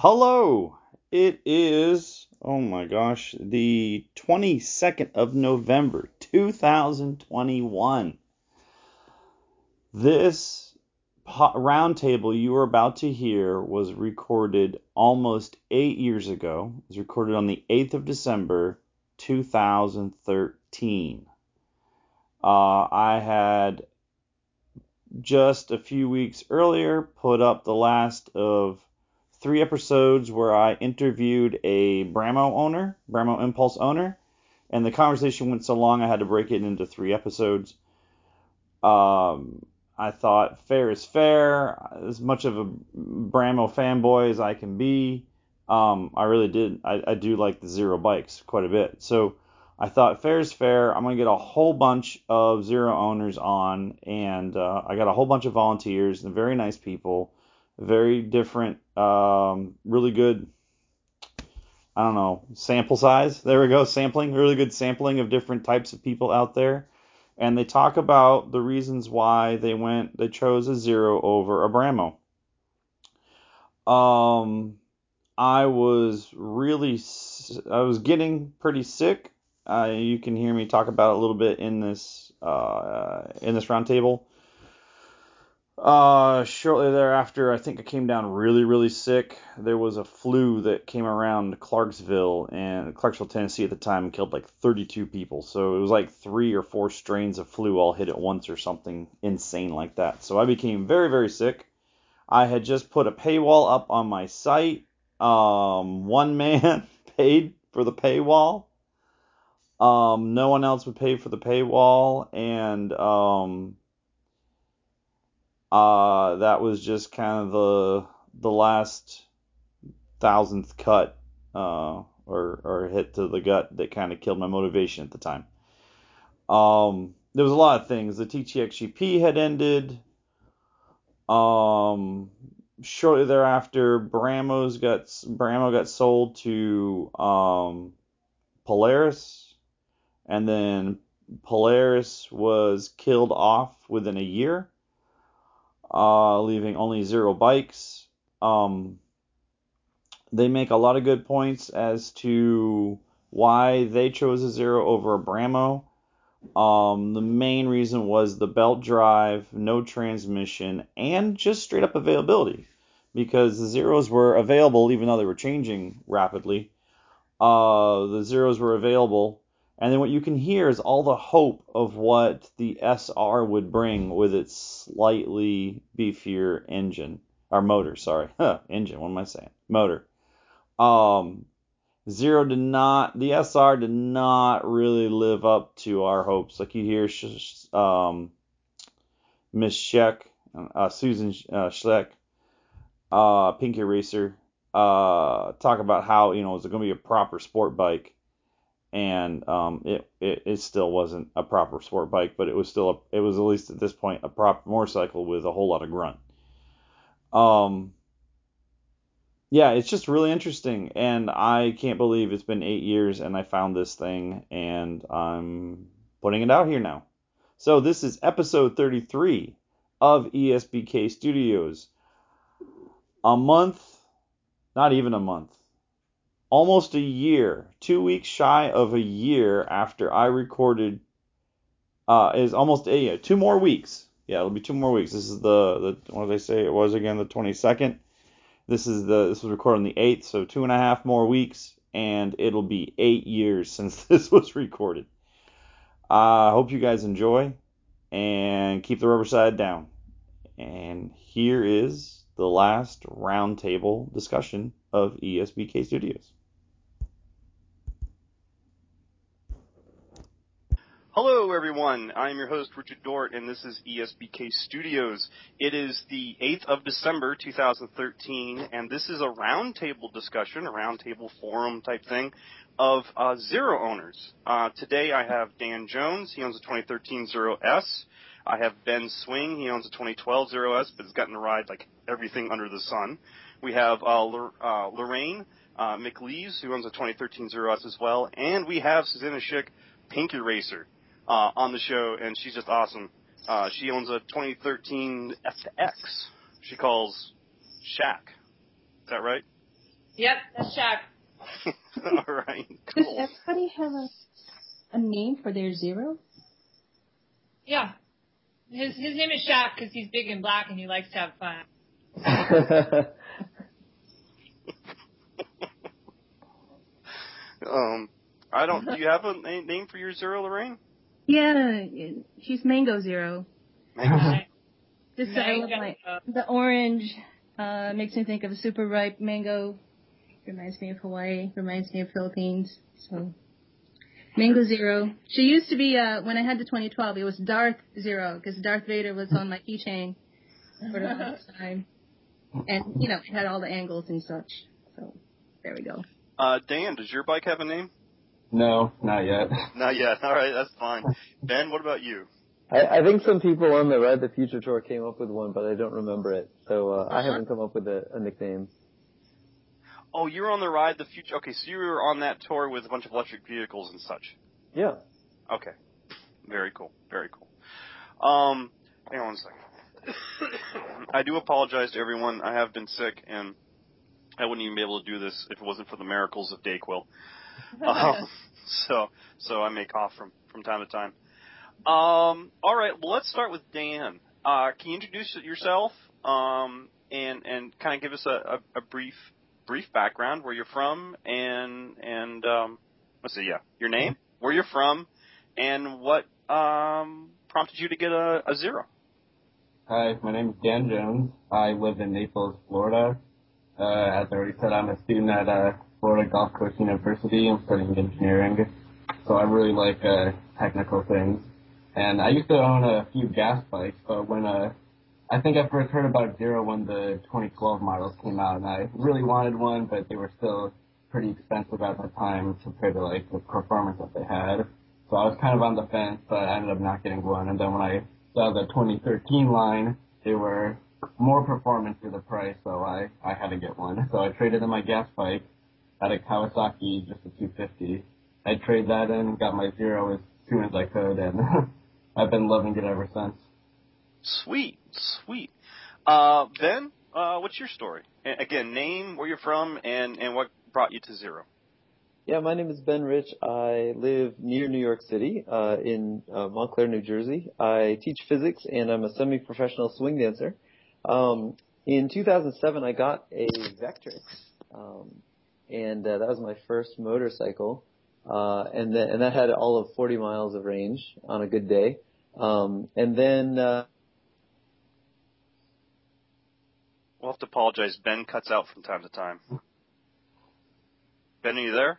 Hello. It is, oh my gosh, the 22nd of November, 2021. This roundtable you are about to hear was recorded almost eight years ago. It was recorded on the 8th of December, 2013. Uh, I had just a few weeks earlier put up the last of three episodes where I interviewed a Brammo owner, Brammo Empulse owner, and the conversation went so long I had to break it into three episodes. Um, I thought fair is fair, as much of a Brammo fanboy as I can be. Um, I really did. I, I do like the zero bikes quite a bit. So I thought fair is fair. I'm gonna get a whole bunch of zero owners on, and uh, I got a whole bunch of volunteers and very nice people, very different, um, really good. I don't know sample size. There we go, sampling. Really good sampling of different types of people out there, and they talk about the reasons why they went, they chose a zero over a Brammo. Um, I was really, I was getting pretty sick uh, you can hear me talk about it a little bit in this uh, in this roundtable. Uh, shortly thereafter, I think I came down really, really sick. There was a flu that came around Clarksville and Clarksville, Tennessee at the time and killed like 32 people. So it was like three or four strains of flu all hit at once or something insane like that. So I became very, very sick. I had just put a paywall up on my site. Um, one man paid for the paywall um, no one else would pay for the paywall, and um, uh, that was just kind of the the last thousandth cut uh, or or hit to the gut that kind of killed my motivation at the time. Um, there was a lot of things. The TTXGP had ended. Um, shortly thereafter, Brammo's got Brammo got sold to um, Polaris and then Polaris was killed off within a year, uh, leaving only zero bikes. Um, they make a lot of good points as to why they chose a zero over a Brammo. Um, the main reason was the belt drive, no transmission, and just straight up availability. Because the zeros were available even though they were changing rapidly. Uh, the zeros were available and then what you can hear is all the hope of what the SR would bring with its slightly beefier engine or motor. Sorry, huh, engine. What am I saying? Motor. Um, Zero did not. The SR did not really live up to our hopes. Like you hear, um, Miss Sheck, uh, Susan uh, Schleck, uh, Pinky Racer, uh, talk about how you know it's going to be a proper sport bike and um, it, it, it still wasn't a proper sport bike, but it was still a, it was at least at this point a proper motorcycle with a whole lot of grunt. Um, yeah, it's just really interesting, and I can't believe it's been eight years and I found this thing, and I'm putting it out here now. So this is episode 33 of ESBK Studios. A month, not even a month, almost a year, two weeks shy of a year after I recorded, uh, is almost a two more weeks. Yeah, it'll be two more weeks. This is the, the what did I say it was again? The 22nd. This is the this was recorded on the 8th, so two and a half more weeks, and it'll be eight years since this was recorded. I uh, hope you guys enjoy and keep the rubber side down. And here is the last roundtable discussion of ESBK Studios. Hello, everyone. I'm your host, Richard Dort, and this is ESBK Studios. It is the 8th of December, 2013, and this is a roundtable discussion, a roundtable forum type thing, of uh, Zero owners. Uh, today I have Dan Jones. He owns a 2013 Zero S. I have Ben Swing. He owns a 2012 Zero S, but has gotten to ride like everything under the sun. We have uh, uh, Lorraine uh, who owns a 2013 Zero S as well, and we have Susanna Schick, Pinky Racer uh, on the show, and she's just awesome. Uh, she owns a 2013 F to X. She calls Shaq. Is that right? Yep, that's Shaq. All right. Does everybody have a a name for their zero? Yeah. His his name is Shaq because he's big and black and he likes to have fun. Um, I don't. Do you have a name for your zero, Lorraine? Yeah, she's Mango Zero. Mango. Just Mango. my the orange uh makes me think of a super ripe mango. Reminds me of Hawaii. Reminds me of Philippines. So Mango Zero. She used to be uh when I had the 2012. It was Darth Zero because Darth Vader was on my keychain for the longest time, and you know it had all the angles and such. So there we go. Uh, Dan, does your bike have a name? No, not yet. Not yet. All right, that's fine. Ben, what about you? I, I think some people on the Ride the Future tour came up with one, but I don't remember it. So uh, I haven't come up with a, a nickname. Oh, you were on the ride the future. Okay, so you were on that tour with a bunch of electric vehicles and such. Yeah. Okay. Very cool. Very cool. Um, hang on one second. I do apologize to everyone. I have been sick, and I wouldn't even be able to do this if it wasn't for the miracles of Dayquil. Um, so, so I may cough from from time to time. Um, all right. Well, let's start with Dan. Uh, can you introduce yourself? Um, and and kind of give us a, a, a brief brief background, where you're from, and and um, let's see, yeah, your name, where you're from, and what um, prompted you to get a, a zero. Hi, my name is Dan Jones. I live in Naples, Florida. Uh, as I already said, I'm a student at uh, Florida Gulf Coast University. I'm studying engineering, so I really like uh, technical things. And I used to own a few gas bikes, but when uh, I think I first heard about Zero when the 2012 models came out, and I really wanted one, but they were still pretty expensive at the time compared to like the performance that they had. So I was kind of on the fence, but I ended up not getting one. And then when I saw the 2013 line, they were more performance for the price, so I I had to get one. So I traded in my gas bike, had a Kawasaki, just a 250. I traded that in, got my zero as soon as I could, and I've been loving it ever since. Sweet, sweet. Uh, ben, uh, what's your story? A- Again, name, where you're from, and and what brought you to zero. Yeah, my name is Ben Rich. I live near New York City, uh, in uh, Montclair, New Jersey. I teach physics and I'm a semi-professional swing dancer. Um, in 2007, I got a Vectrix, um, and uh, that was my first motorcycle. Uh, and then, and that had all of 40 miles of range on a good day. Um, and then, uh, We'll have to apologize. Ben cuts out from time to time. Ben, are you there?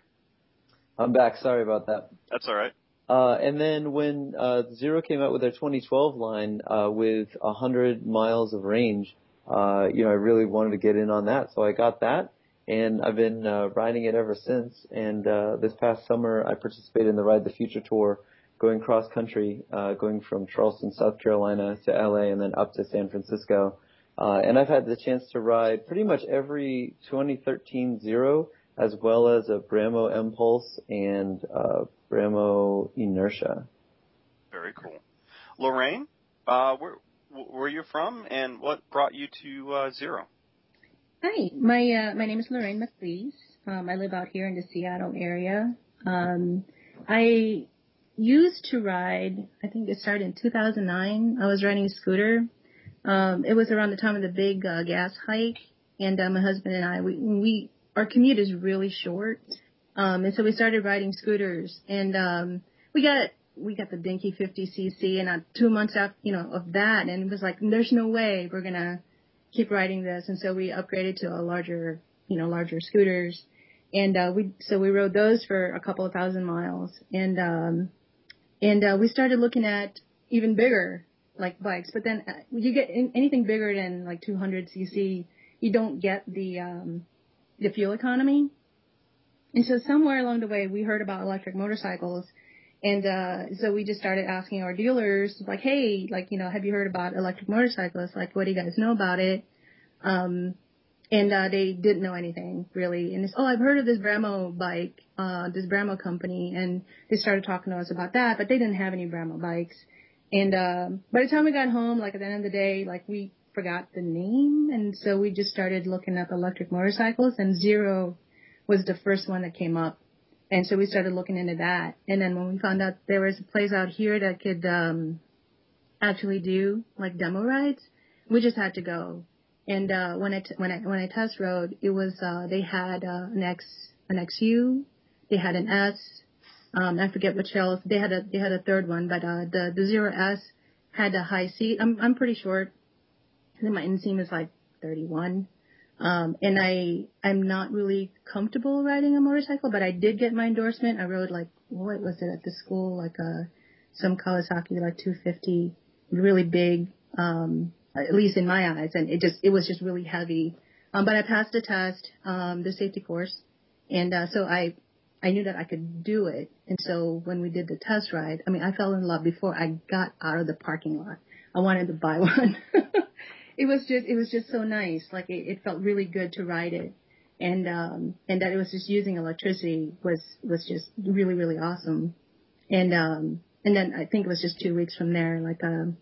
I'm back. Sorry about that. That's all right. Uh, and then when uh, Zero came out with their 2012 line uh, with 100 miles of range, uh, you know, I really wanted to get in on that, so I got that, and I've been uh, riding it ever since. And uh, this past summer, I participated in the Ride the Future tour, going cross country, uh, going from Charleston, South Carolina to LA, and then up to San Francisco. Uh, and I've had the chance to ride pretty much every 2013 Zero, as well as a Brammo Empulse and uh, Brammo Enertia. Very cool. Lorraine, uh, where where are you from, and what brought you to uh, zero? Hi, my uh, my name is Lorraine McLeese. Um, I live out here in the Seattle area. Um, I used to ride. I think it started in 2009. I was riding a scooter. Um, it was around the time of the big uh, gas hike, and uh, my husband and I we we our commute is really short, um, and so we started riding scooters, and um, we got we got the dinky 50cc, and uh, two months after you know of that, and it was like there's no way we're gonna keep riding this, and so we upgraded to a larger you know larger scooters, and uh, we so we rode those for a couple of thousand miles, and um, and uh, we started looking at even bigger like bikes, but then uh, you get in, anything bigger than like 200 cc, you don't get the um, the fuel economy. And so somewhere along the way, we heard about electric motorcycles, and uh, so we just started asking our dealers, like, hey, like you know, have you heard about electric motorcycles? Like, what do you guys know about it? Um, and uh, they didn't know anything really. And it's, oh, I've heard of this Brammo bike, uh, this Brammo company, and they started talking to us about that, but they didn't have any Brammo bikes. And uh, by the time we got home, like at the end of the day, like we forgot the name, and so we just started looking up electric motorcycles, and Zero was the first one that came up. And so we started looking into that. And then when we found out there was a place out here that could um actually do like demo rides, we just had to go. And uh when I t- when I when I test rode, it was uh they had uh, an X an XU, they had an S, um I forget which else. They had a they had a third one, but uh the the Zero S had a high seat. I'm I'm pretty short. I think my inseam is like 31. Um, and I, I'm not really comfortable riding a motorcycle, but I did get my endorsement. I rode like, what was it at the school? Like a, uh, some Kawasaki, like 250, really big, um, at least in my eyes. And it just, it was just really heavy. Um, but I passed the test, um, the safety course. And, uh, so I, I knew that I could do it. And so when we did the test ride, I mean, I fell in love before I got out of the parking lot. I wanted to buy one. It was just it was just so nice. Like it, it felt really good to ride it, and um, and that it was just using electricity was was just really really awesome. And um, and then I think it was just two weeks from there, like um,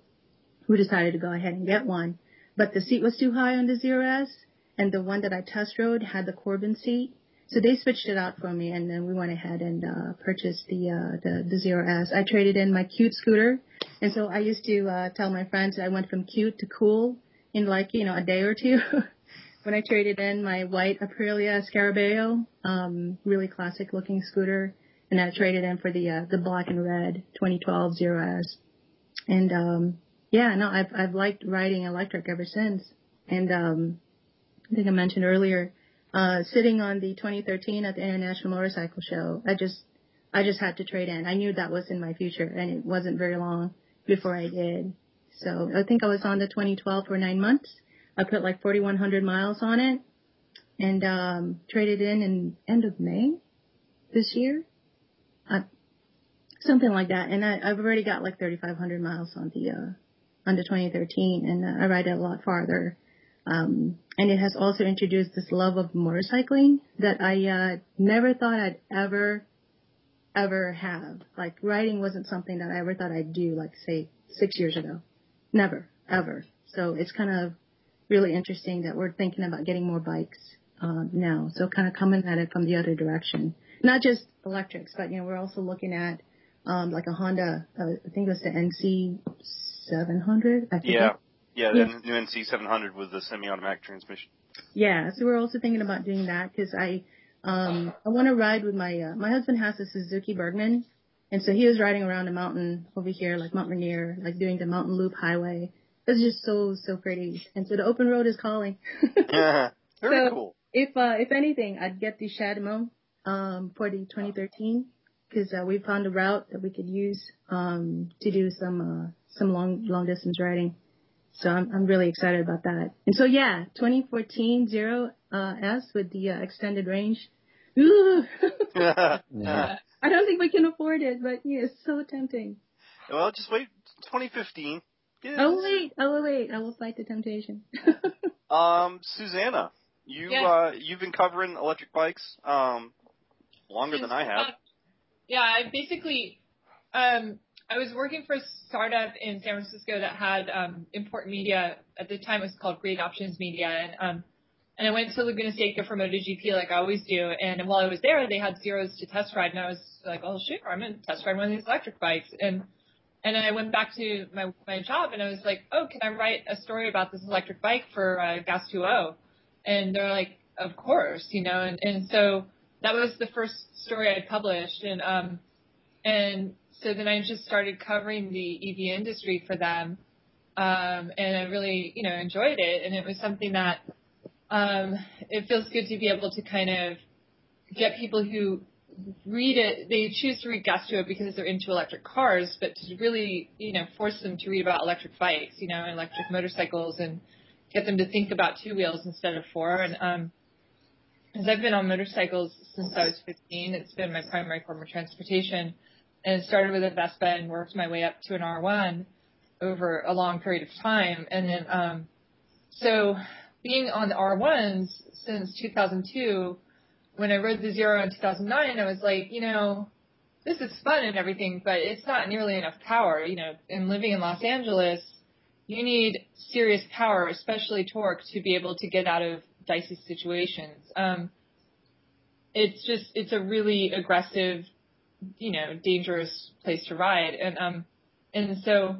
we decided to go ahead and get one, but the seat was too high on the Zero S, and the one that I test rode had the Corbin seat. So they switched it out for me, and then we went ahead and uh, purchased the uh, the the Zero S. I traded in my cute scooter, and so I used to uh, tell my friends I went from cute to cool in like, you know, a day or two when I traded in my white Aprilia Scarabeo, um, really classic looking scooter. And I traded in for the, uh, the black and red 2012 Zero S. And, um, yeah, no, I've, I've liked riding electric ever since. And, um, I think I mentioned earlier, uh, sitting on the 2013 at the International Motorcycle Show, I just, I just had to trade in. I knew that was in my future and it wasn't very long before I did. So I think I was on the 2012 for nine months. I put like 4,100 miles on it and um, traded in in end of May this year, uh, something like that. And I, I've already got like 3,500 miles on the uh, on the 2013, and uh, I ride it a lot farther. Um, and it has also introduced this love of motorcycling that I uh, never thought I'd ever ever have. Like riding wasn't something that I ever thought I'd do, like say six years ago. Never, ever. So it's kind of really interesting that we're thinking about getting more bikes uh, now. So kind of coming at it from the other direction, not just electrics, but you know we're also looking at um, like a Honda. Uh, I think it was the NC 700. I yeah, yeah, the new NC 700 with the semi-automatic transmission. Yeah, so we're also thinking about doing that because I um I want to ride with my uh, my husband has a Suzuki Burgman and so he was riding around a mountain over here, like Mount Rainier, like doing the mountain loop highway. It was just so, so pretty. And so the open road is calling. yeah, very so cool. If, uh, if anything, I'd get the CHAdeMO, um, for the 2013 because, uh, we found a route that we could use, um, to do some, uh, some long, long distance riding. So I'm, I'm really excited about that. And so yeah, 2014 Zero, uh, S with the, uh, extended range. Ooh. yeah. I don't think we can afford it, but yeah, it's so tempting. Well, just wait 2015. Yes. I will wait. I will wait. I will fight the temptation. um, Susanna, you yes. uh, you've been covering electric bikes um longer than I have. Yeah, I basically um I was working for a startup in San Francisco that had um import media at the time it was called Great Options Media and um and I went to Laguna Seca for MotoGP like I always do. And while I was there, they had zeros to test ride, and I was like, "Oh shoot, I'm gonna test ride one of these electric bikes." And and I went back to my my job, and I was like, "Oh, can I write a story about this electric bike for uh, Gas2O?" And they're like, "Of course," you know. And and so that was the first story I published, and um, and so then I just started covering the EV industry for them. Um, and I really, you know, enjoyed it. And it was something that um, it feels good to be able to kind of get people who read it, they choose to read Gas2O because they're into electric cars, but to really, you know, force them to read about electric bikes, you know, electric motorcycles and get them to think about two wheels instead of four. And, um, as I've been on motorcycles since I was 15, it's been my primary form of transportation and it started with a Vespa and worked my way up to an R1 over a long period of time. And then, um, so being on the R1s since 2002, when I rode the Zero in 2009, I was like, you know, this is fun and everything, but it's not nearly enough power, you know, and living in Los Angeles, you need serious power, especially torque, to be able to get out of dicey situations. Um, it's just it's a really aggressive, you know, dangerous place to ride, and um, and so,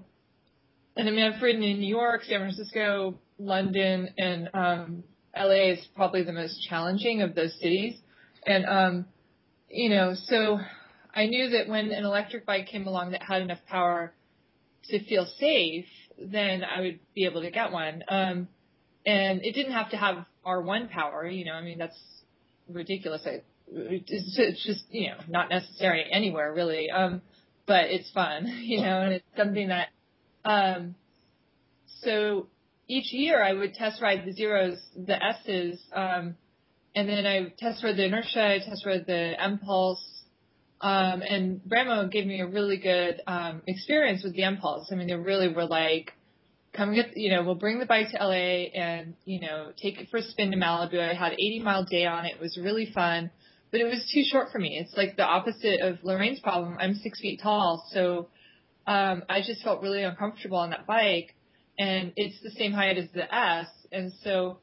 and I mean I've ridden in New York, San Francisco, London, and um, LA is probably the most challenging of those cities, and um, you know, so I knew that when an electric bike came along that had enough power to feel safe, then I would be able to get one. Um, and it didn't have to have R1 power, you know, I mean, that's ridiculous. I, it's, just, you know, not necessary anywhere really. Um, but it's fun, you know, and it's something that, um, so each year I would test ride the zeros, the S's, um, and then I test ride the enertia, I test ride the empulse, um, and Brammo gave me a really good um, experience with the empulse. I mean, they really were like, come get, you know, we'll bring the bike to LA and, you know, take it for a spin to Malibu. I had 80 mile day on it. It was really fun, but it was too short for me. It's like the opposite of Lorraine's problem. I'm six feet tall. So, um, I just felt really uncomfortable on that bike and it's the same height as the S. And so,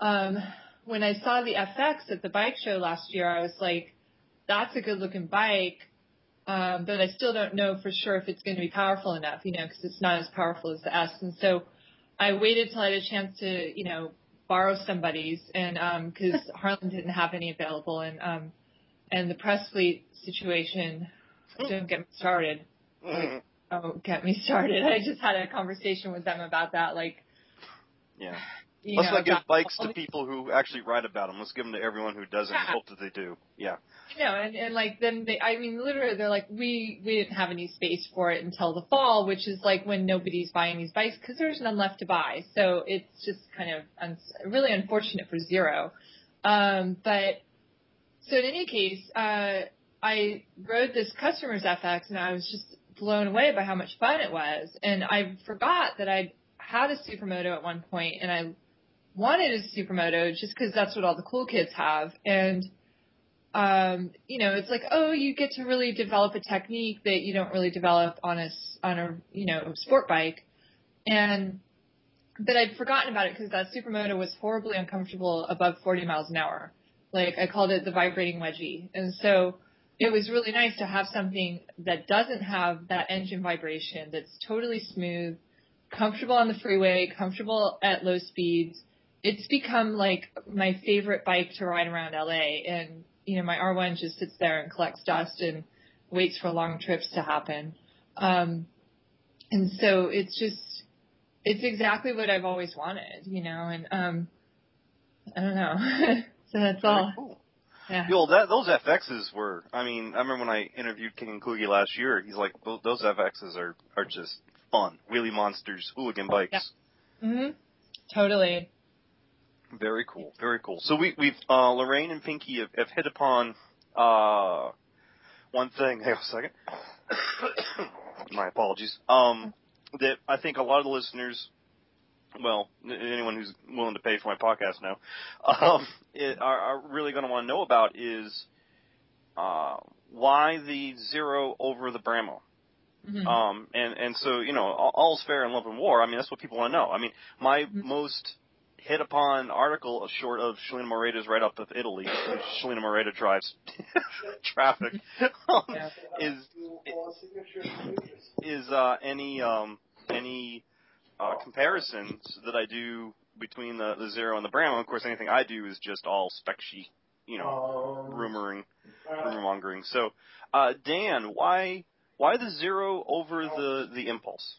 um, when I saw the FX at the bike show last year, I was like, that's a good looking bike. Um, but I still don't know for sure if it's going to be powerful enough, you know, because it's not as powerful as the S. And so I waited till I had a chance to, you know, borrow somebody's, and because um, Harlan didn't have any available, and um, and the press fleet situation, don't get me started. Like, oh, get me started. I just had a conversation with them about that, like. Yeah. Let's not give bikes to people who actually write about them. Let's give them to everyone who doesn't. Yeah. Hope that they do. Yeah. You know, and, and like then they, I mean, literally, they're like, we we didn't have any space for it until the fall, which is like when nobody's buying these bikes because there's none left to buy. So it's just kind of un- really unfortunate for zero. Um, but so in any case, uh, I rode this customer's FX and I was just blown away by how much fun it was, and I forgot that I'd had a supermoto at one point, and I wanted a supermoto just because that's what all the cool kids have. And, um, you know, it's like, oh, you get to really develop a technique that you don't really develop on a, on a, you know, sport bike. And, but I'd forgotten about it because that supermoto was horribly uncomfortable above 40 miles an hour. Like I called it the vibrating wedgie. And so it was really nice to have something that doesn't have that engine vibration, that's totally smooth, comfortable on the freeway, comfortable at low speeds, it's become like my favorite bike to ride around LA. And, you know, my R1 just sits there and collects dust and waits for long trips to happen. Um, and so it's just, it's exactly what I've always wanted, you know, and, um, I don't know. so that's Very all. Cool. Yeah. Yo, that, those FXs were, I mean, I remember when I interviewed King Koogie last year, he's like, those FXs are, are just fun. Wheelie monsters, hooligan bikes. Yeah. Mhm. Totally. Very cool. Very cool. So we, we've uh, Lorraine and Pinky have, have hit upon uh, one thing. Hang on a second. My apologies. Um, that I think a lot of the listeners, well, anyone who's willing to pay for my podcast now, um, it, are, are really going to want to know about is uh, why the zero over the Brammo. Mm-hmm. Um, and and so you know, all's fair in love and war. I mean, that's what people want to know. I mean, my mm-hmm. most hit upon article short of Shelina Moreda's write up of Italy, which Shelina Moreda drives traffic, um, is is uh, any um, any uh, comparisons that I do between the, the Zero and the Brammo. Of course, anything I do is just all spec sheet, you know, um, rumoring, rumor mongering. So, uh, Dan, why why the Zero over the the Empulse?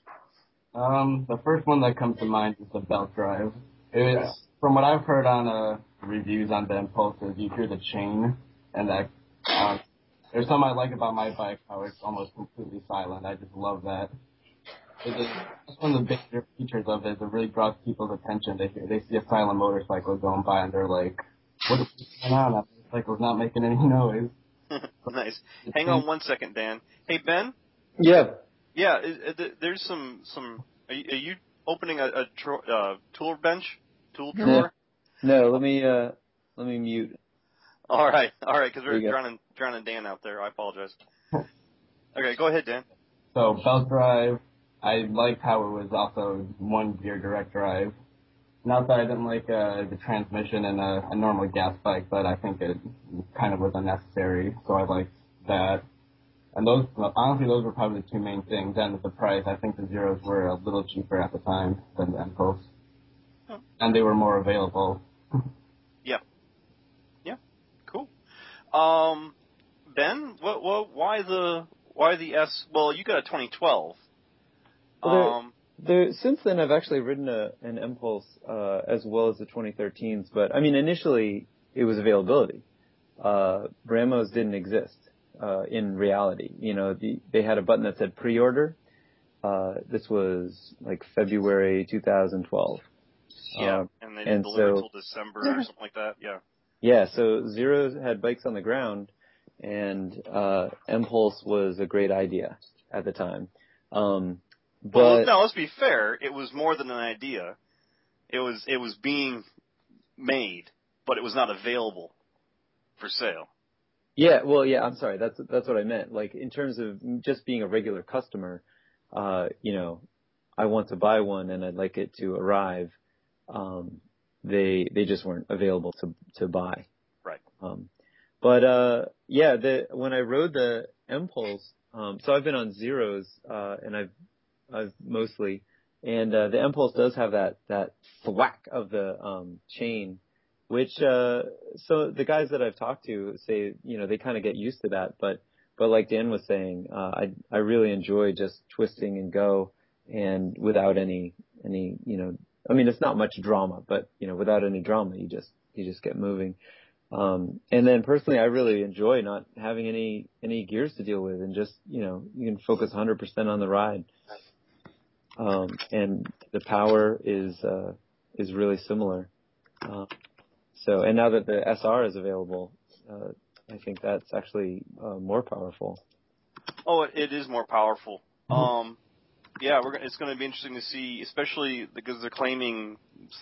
Um, the first one that comes to mind is the belt drive. It's from what I've heard on uh, reviews on the Impulses, you hear the chain, and that uh, there's something I like about my bike, how it's almost completely silent. I just love that. It is, that's one of the bigger features of it. It really draws people's attention. They hear, they see a silent motorcycle going by, and they're like, "What is going on? That motorcycle's not making any noise." nice. Hang on one second, Dan. Hey Ben. Yeah. Yeah. There's some some. Are you opening a, a tro- uh, tool bench, tool drawer? No, no let me uh, let me mute. All right, all right, because we're drowning drowning Dan out there. I apologize. okay, go ahead, Dan. So belt drive, I liked how it was also one gear direct drive. Not that I didn't like uh, the transmission in a, a normal gas bike, but I think it kind of was unnecessary, so I liked that. And those, honestly, those were probably the two main things. And the price, I think the Zeros were a little cheaper at the time than the Empulse. Huh. And they were more available. Yeah. Yeah. Cool. Um, Ben, what, what, why the, why the S? Well, you got a 2012. Well, there- Um, There, since then, I've actually ridden a, an Empulse uh, as well as the 2013s. But I mean, initially it was availability. Uh, Bramos didn't exist uh, in reality. You know, the, they had a button that said pre-order. Uh, this was like February 2012. yeah. Um, and they didn't and deliver so- until December or something like that. Yeah. Yeah, so Zero had bikes on the ground, and uh, Empulse was a great idea at the time. Um, but Well, no, let's be fair. It was more than an idea. It was it was being made, but it was not available for sale. Yeah, well, yeah, I'm sorry. That's that's what I meant. Like in terms of just being a regular customer, uh, you know, I want to buy one and I'd like it to arrive. Um, they they just weren't available to to buy. Right. Um, but uh, yeah, the when I rode the Empulse, um, so I've been on zeros, uh, and I've I've mostly, and uh, the Empulse does have that that thwack of the um, chain which uh so the guys that I've talked to say you know they kind of get used to that. But but like Dan was saying uh I I really enjoy just twisting and go and without any any you know I mean it's not much drama but you know without any drama you just you just get moving. Um and then personally I really enjoy not having any any gears to deal with and just you know you can focus 100% on the ride um and the power is uh is really similar uh, so, and now that the SR is available, uh, I think that's actually uh, more powerful. Oh, it, it is more powerful. Um, yeah, we're gonna, it's going to be interesting to see, especially because they're claiming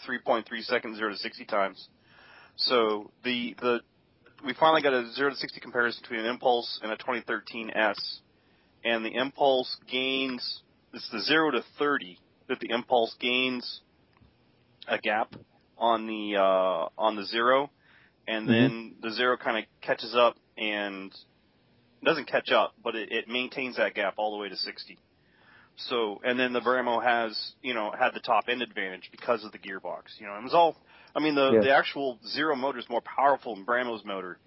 3.3 seconds zero to 60 times. So the the we finally got a zero to 60 comparison between an Empulse and a 2013 S, and the Empulse gains it's the zero to 30 that the Empulse gains a gap on the uh, on the zero, and then the zero kind of catches up and doesn't catch up, but it, it maintains that gap all the way to 60. So, and then the Brammo has, you know, had the top end advantage because of the gearbox. You know, it was all, I mean, the, the actual zero motor is more powerful than Brammo's motor,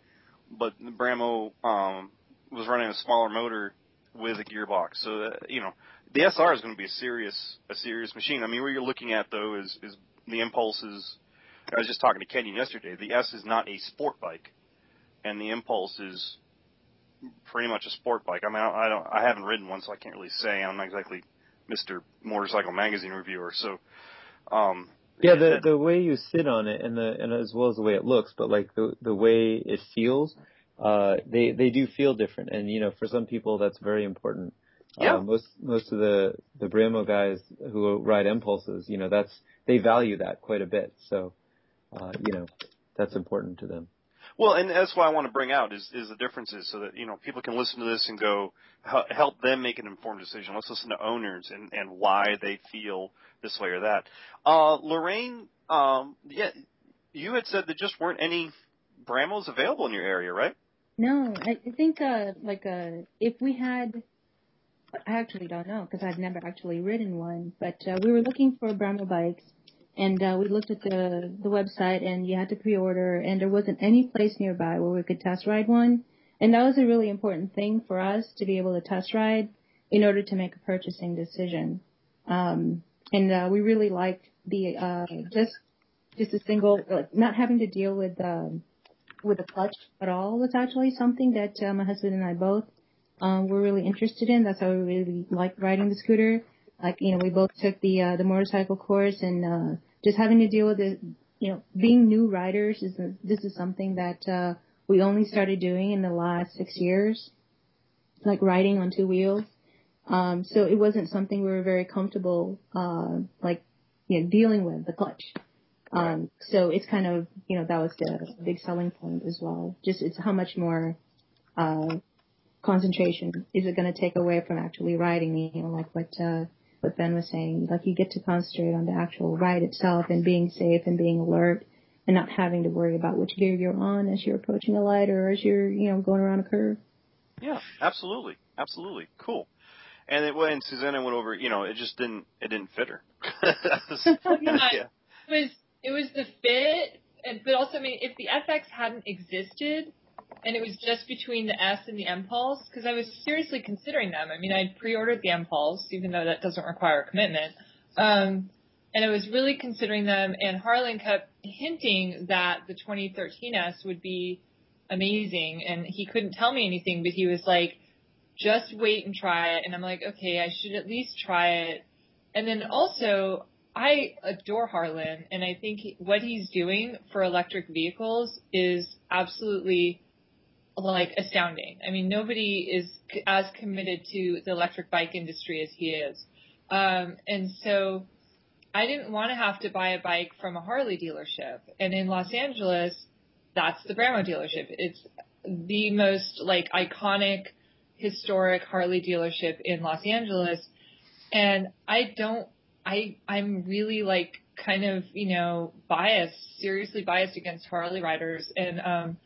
but the Brammo, um, was running a smaller motor with a gearbox. So, uh, you know, the SR is going to be a serious, a serious machine. I mean, what you're looking at though is, is the Empulse is, I was just talking to Kenyon yesterday, the S is not a sport bike, and the Empulse is pretty much a sport bike. I mean, I, I don't, I haven't ridden one, so I can't really say. I'm not exactly Mr. Motorcycle Magazine reviewer, so, um, Yeah, the the way you sit on it and the and as well as the way it looks, but like the the way it feels, uh, they they do feel different, and you know, for some people that's very important. Yeah. Uh, most most of the the Brammo guys who ride empulses, you know, that's they value that quite a bit. So, uh, you know, that's important to them. Well, and that's what I want to bring out is, is the differences so that, you know, people can listen to this and go, help them make an informed decision. Let's listen to owners and, and why they feel this way or that. Uh, Lorraine, um, yeah, you had said there just weren't any Bramos available in your area, right? No, I, I think uh, like uh, if we had, I actually don't know because I've never actually ridden one. But uh, we were looking for Brammo bikes, and uh, we looked at the the website, and you had to pre-order, and there wasn't any place nearby where we could test ride one. And that was a really important thing for us to be able to test ride in order to make a purchasing decision. Um, and uh, we really liked the uh, just just a single, like, not having to deal with. Um, with a clutch at all was actually something that uh, my husband and I both um, were really interested in. That's how we really like riding the scooter. Like you know, we both took the uh, the motorcycle course, and uh, just having to deal with it. You know, being new riders is this is something that uh, we only started doing in the last six years, like riding on two wheels. Um, so it wasn't something we were very comfortable, uh, like you know, dealing with the clutch. Um, so it's kind of, you know, that was the big selling point as well. Just it's how much more, uh, concentration is it going to take away from actually riding, you know, like what, uh, what Ben was saying. Like you get to concentrate on the actual ride itself and being safe and being alert and not having to worry about which gear you're on as you're approaching a light or as you're, you know, going around a curve. Yeah, absolutely, absolutely, cool. And it, when Susanna went over, you know, it just didn't, it didn't fit her. yeah, yeah, it was, it was the fit, but also, I mean, if the FX hadn't existed, and it was just between the S and the Empulse, because I was seriously considering them. I mean, I'd pre-ordered the Empulse, even though that doesn't require a commitment. Um, and I was really considering them, and Harlan kept hinting that the 2013S would be amazing, and he couldn't tell me anything, but he was like, just wait and try it. And I'm like, okay, I should at least try it. And then also, I adore Harlan, and I think what he's doing for electric vehicles is absolutely like astounding. I mean, nobody is as committed to the electric bike industry as he is. Um, and so I didn't want to have to buy a bike from a Harley dealership. And in Los Angeles, that's the Brammo dealership. It's the most like iconic, historic Harley dealership in Los Angeles. And I don't, I, I'm really like kind of, you know, biased, seriously biased against Harley riders. And, um,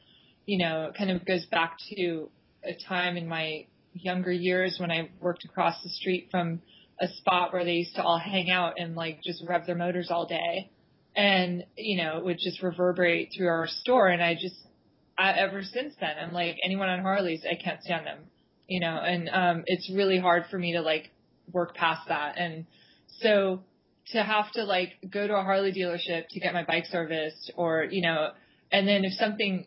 you know, it kind of goes back to a time in my younger years when I worked across the street from a spot where they used to all hang out and like just rev their motors all day. And, you know, it would just reverberate through our store. And I just, I, ever since then, I'm like, anyone on Harleys, I can't stand them, you know, and, um, it's really hard for me to like work past that. And so to have to like go to a Harley dealership to get my bike serviced or, you know, and then if something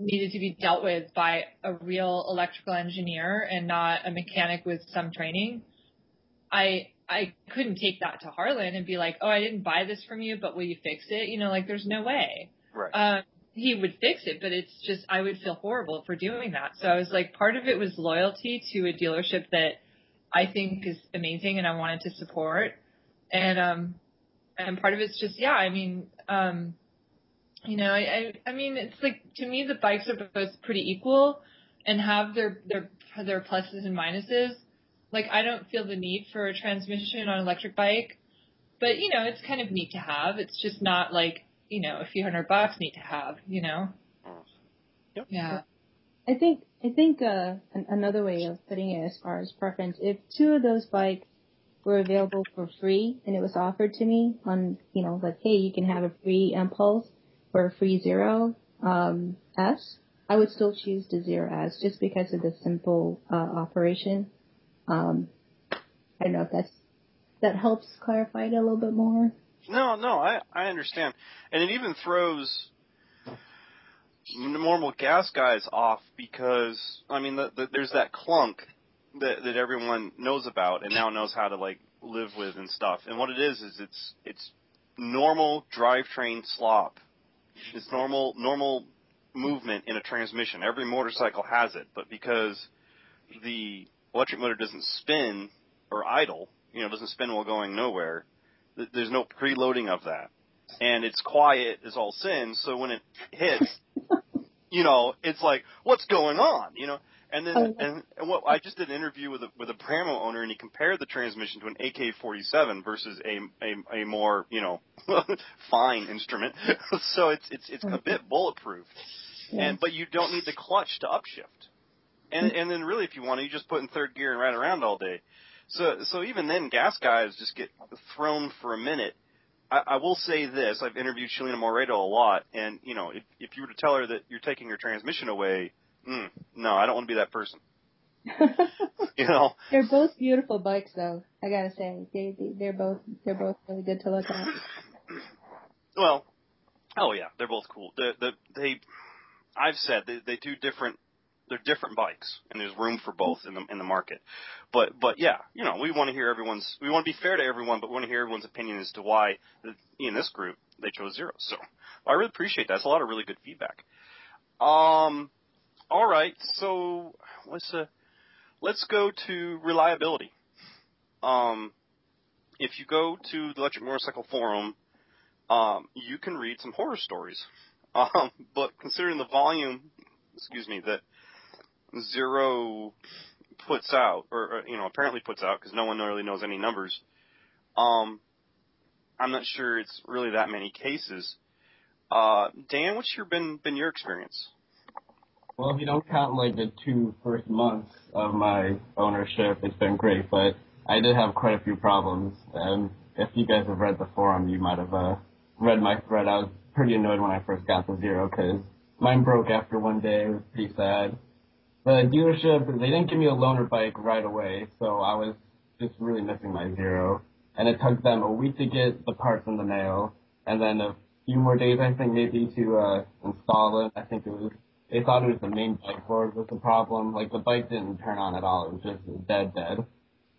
needed to be dealt with by a real electrical engineer and not a mechanic with some training, I I couldn't take that to Harlan and be like, oh, I didn't buy this from you, but will you fix it? You know, like there's no way. Right. Um, he would fix it, but it's just I would feel horrible for doing that. So I was like, part of it was loyalty to a dealership that I think is amazing and I wanted to support, and um, and part of it's just yeah, I mean, um, you know, I, I I mean, it's like to me the bikes are both pretty equal and have their their their pluses and minuses. Like I don't feel the need for a transmission on an electric bike, but you know, it's kind of neat to have. It's just not like you know a few hundred bucks neat to have. You know. Yep. Yeah. I think I think uh, an, another way of putting it as far as preference, if two of those bikes were available for free and it was offered to me on, you know, like, hey, you can have a free empulse for a free zero um, S, I would still choose the zero S just because of the simple uh, operation. Um, I don't know if that's that helps clarify it a little bit more. No, no, I I understand, and it even throws normal gas guys off because I mean the, the, there's that clunk that that everyone knows about and now knows how to like live with and stuff. And what it is is it's it's normal drivetrain slop it's normal normal movement in a transmission. Every motorcycle has it, but because the electric motor doesn't spin or idle, you know, doesn't spin while going nowhere, there's no preloading of that. And it's quiet as all sin, so when it hits, you know, it's like, what's going on? You know, and then, oh, and, and what I just did an interview with a with a Brammo owner, and he compared the transmission to an AK-47 versus a a, a more you know fine instrument. so it's it's it's a mm-hmm. bit bulletproof, and but you don't need the clutch to upshift. And mm-hmm. and then really, if you want to, you just put in third gear and ride around all day. So so even then, gas guys just get thrown for a minute. I, I will say this: I've interviewed Shelina Moreda a lot, and you know, if if you were to tell her that you're taking her transmission away mm, no, I don't want to be that person. you know, they're both beautiful bikes, though. I gotta say, they, they they're both they're both really good to look at. Well, oh yeah, they're both cool. The the they, I've said they they do different. They're different bikes, and there's room for both in the in the market. But but yeah, you know, we want to hear everyone's. We want to be fair to everyone, but we want to hear everyone's opinion as to why in this group they chose zero. So I really appreciate that. It's a lot of really good feedback. Um, all right, so let's uh, let's go to reliability. Um, if you go to the Electric Motorcycle Forum, um, you can read some horror stories. Um, but considering the volume, excuse me, that Zero puts out, or, you know, apparently puts out, because no one really knows any numbers, Um, I'm not sure it's really that many cases. Uh, Dan, what's your been been your experience? Well, if you don't count like the two first months of my ownership, it's been great. But I did have quite a few problems, and if you guys have read the forum, you might have uh, read my thread. I was pretty annoyed when I first got the zero because mine broke after one day. It was pretty sad. The dealership, they didn't give me a loaner bike right away, so I was just really missing my zero. And it took them a week to get the parts in the mail, and then a few more days, I think, maybe to uh, install it. I think it was, they thought it was the main bike board was the problem. Like, the bike didn't turn on at all. It was just dead, dead.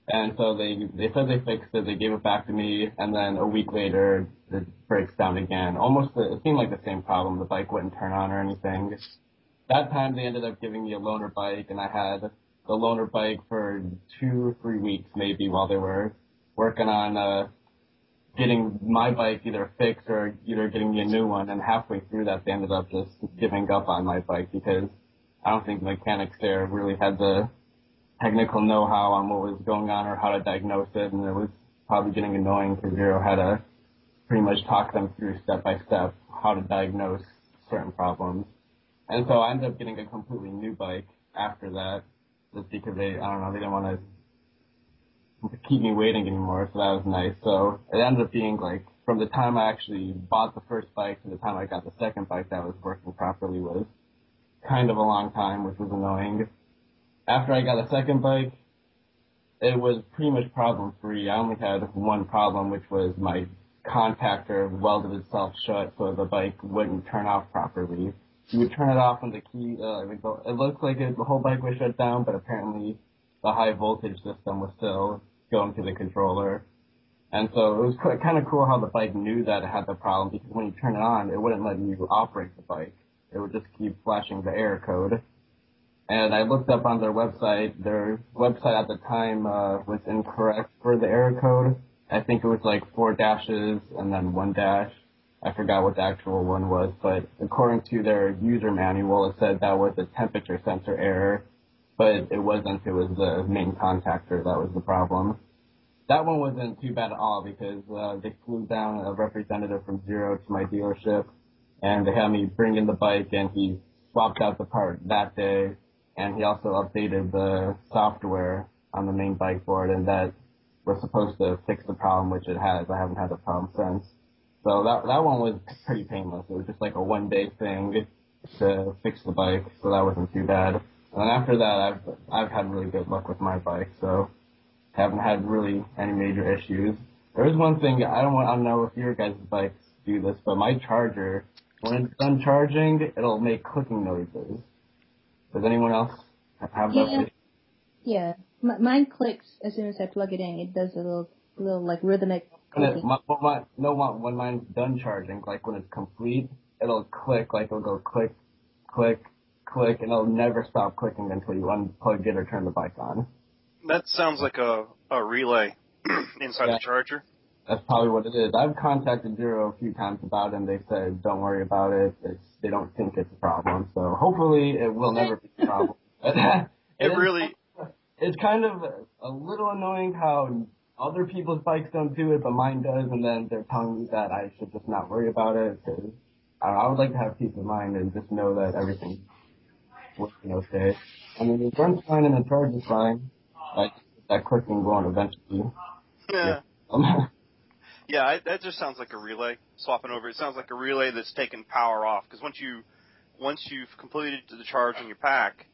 And so they they said they fixed it. They gave it back to me, and then a week later, it breaks down again. Almost, it seemed like the same problem. The bike wouldn't turn on or anything. That time, they ended up giving me a loaner bike, and I had the loaner bike for two or three weeks, maybe, while they were working on uh, getting my bike either fixed or either getting me a new one. And halfway through that, they ended up just giving up on my bike because I don't think mechanics there really had the technical know-how on what was going on or how to diagnose it, and it was probably getting annoying because Zero had to pretty much talk them through step by step how to diagnose certain problems. And so I ended up getting a completely new bike after that, just because they, I don't know, they didn't want to keep me waiting anymore, so that was nice. So it ended up being like, from the time I actually bought the first bike to the time I got the second bike that was working properly was kind of a long time, which was annoying after I got a second bike, it was pretty much problem free. I only had one problem, which was my contactor welded itself shut so the bike wouldn't turn off properly. You would turn it off when the key, uh, it looked like it, the whole bike was shut down, but apparently the high voltage system was still going to the controller. And so it was kind of cool how the bike knew that it had the problem because when you turn it on, it wouldn't let you operate the bike. It would just keep flashing the error code and I looked up on their website. Their website at the time uh, was incorrect for the error code. I think it was like four dashes and then one dash. I forgot what the actual one was, but according to their user manual, it said that was a temperature sensor error, but it wasn't. It was the main contactor that was the problem. That one wasn't too bad at all because uh, they flew down a representative from Zero to my dealership, and they had me bring in the bike, and he swapped out the part that day and he also updated the software on the main bike board, and that was supposed to fix the problem, which it has. I haven't had the problem since. So that that one was pretty painless. It was just like a one day thing to fix the bike, so that wasn't too bad. And after that, I've I've had really good luck with my bike, so haven't had really any major issues. There is one thing I don't want I don't know if your guys' bikes do this, but my charger, when it's done charging, it'll make clicking noises. Does anyone else have that? Yeah, M- mine clicks as soon as I plug it in. It does a little, little like rhythmic it, my, my, no, my, when mine's done charging, like when it's complete, it'll click, like it'll go click, click, click, and it'll never stop clicking until you unplug it or turn the bike on. That sounds like a, a relay inside Yeah. the charger. That's probably what it is. I've contacted Zero a few times about it, and they said, don't worry about it. It's, they don't think it's a problem. So hopefully it will never be a problem. It is- really, it's kind of a little annoying how other people's bikes don't do it, but mine does, and then they're telling me that I should just not worry about it because I, I would like to have peace of mind and just know that everything's working okay. I mean, it runs fine and the charge is fine. I just get that clicking going eventually. yeah. Um, Yeah, I, that just sounds like a relay swapping over. It sounds like a relay that's taken power off because once you once you've completed the charge on your pack,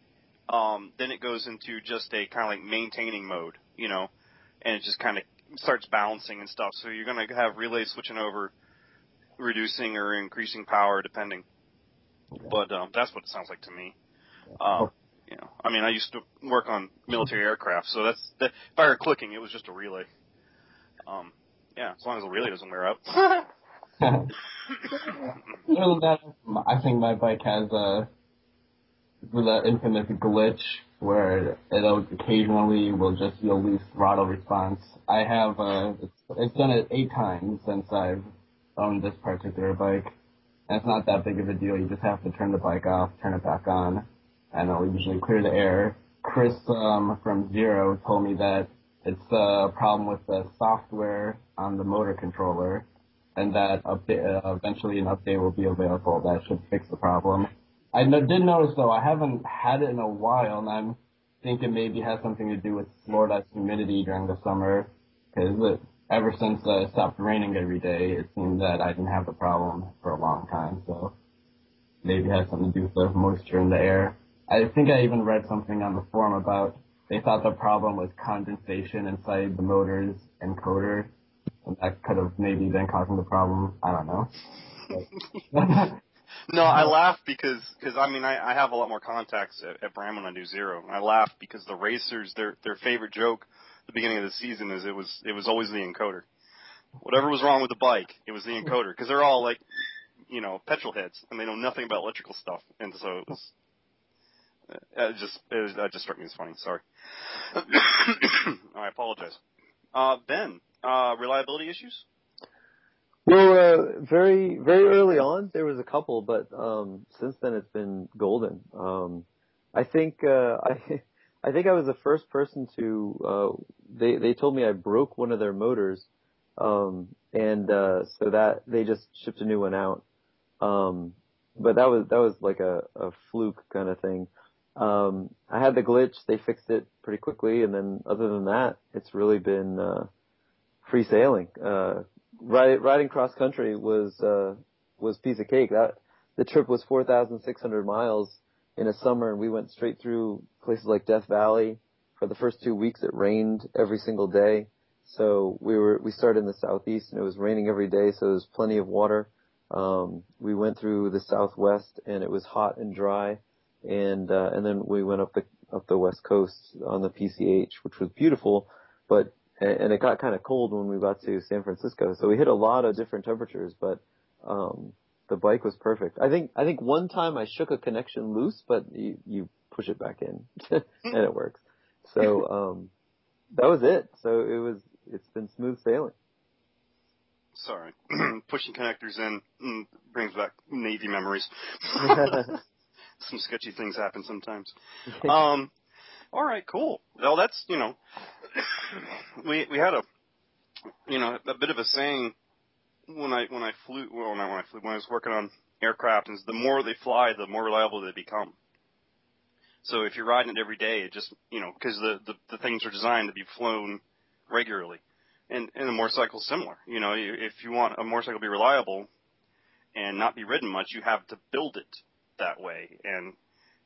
um, then it goes into just a kind of like maintaining mode, you know, and it just kind of starts balancing and stuff. So you're gonna have relays switching over, reducing or increasing power depending. But um, that's what it sounds like to me. Um, you know, I mean, I used to work on military aircraft, so that's that. If I heard clicking, it was just a relay. Um, yeah, as long as the relay doesn't wear out. Other than that, I think my bike has a that infamous glitch where it'll occasionally will just you'll lose throttle response. I have uh it's, it's done it eight times since I've owned this particular bike. And it's not that big of a deal. You just have to turn the bike off, turn it back on, and it'll usually clear the air. Chris um, from Zero told me that it's a problem with the software on the motor controller, and that update, uh, eventually an update will be available that should fix the problem. I did notice though I haven't had it in a while, and I'm thinking maybe it has something to do with Florida's humidity during the summer, because ever since uh, it stopped raining every day, it seemed that I didn't have the problem for a long time. So maybe it has something to do with the moisture in the air. I think I even read something on the forum about they thought the problem was condensation inside the motor's encoder, and that could have maybe been causing the problem. I don't know. no, I laugh because because I mean I, I have a lot more contacts at, at Brammo when I do zero. I laugh because the racers their their favorite joke at the beginning of the season is it was it was always the encoder. Whatever was wrong with the bike, it was the encoder because they're all like you know petrol heads and they know nothing about electrical stuff, and so it was it just it was, that just struck me as funny. Sorry. I apologize. Uh, ben, uh, reliability issues? Well, uh, very very early on there was a couple, but um, since then it's been golden. Um, I think uh, I I think I was the first person to uh, they they told me I broke one of their motors, um, and uh, so that they just shipped a new one out. Um, but that was that was like a, a fluke kind of thing. Um, I had the glitch. They fixed it pretty quickly, and then other than that, it's really been uh, free sailing. Uh, ride, riding cross country was uh, was piece of cake. That the trip was 4,600 miles in a summer, and we went straight through places like Death Valley. For the first two weeks, it rained every single day. So we were we started in the southeast, and it was raining every day, so there was plenty of water. Um, we went through the southwest, and it was hot and dry and uh, and then we went up the up the west coast on the PCH, which was beautiful, but and it got kind of cold when we got to San Francisco. So we hit a lot of different temperatures, but um, the bike was perfect. I think I think one time I shook a connection loose, but you, you push it back in and it works. So um, that was it. So it was it's been smooth sailing. Sorry, pushing connectors in mm, brings back Navy memories some sketchy things happen sometimes. um, all right, cool. Well, that's you know, we we had a you know a bit of a saying when I when I flew well not when I flew when I was working on aircraft is the more they fly, the more reliable they become. So if you're riding it every day, it just you know because the, the the things are designed to be flown regularly, and and a motorcycle similar. You know, if you want a motorcycle to be reliable and not be ridden much, you have to build it that way. And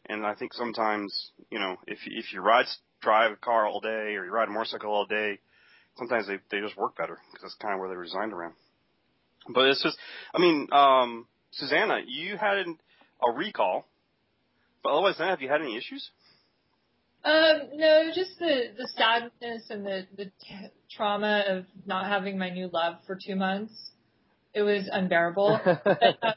and I think sometimes you know if if you ride drive a car all day or you ride a motorcycle all day, sometimes they they just work better because that's kind of where they're designed around. But it's just, I mean, um, Susanna, you had a recall, but otherwise, than that, have you had any issues? Um, no, just the the sadness and the the t- trauma of not having my new love for two months. It was unbearable. but, uh,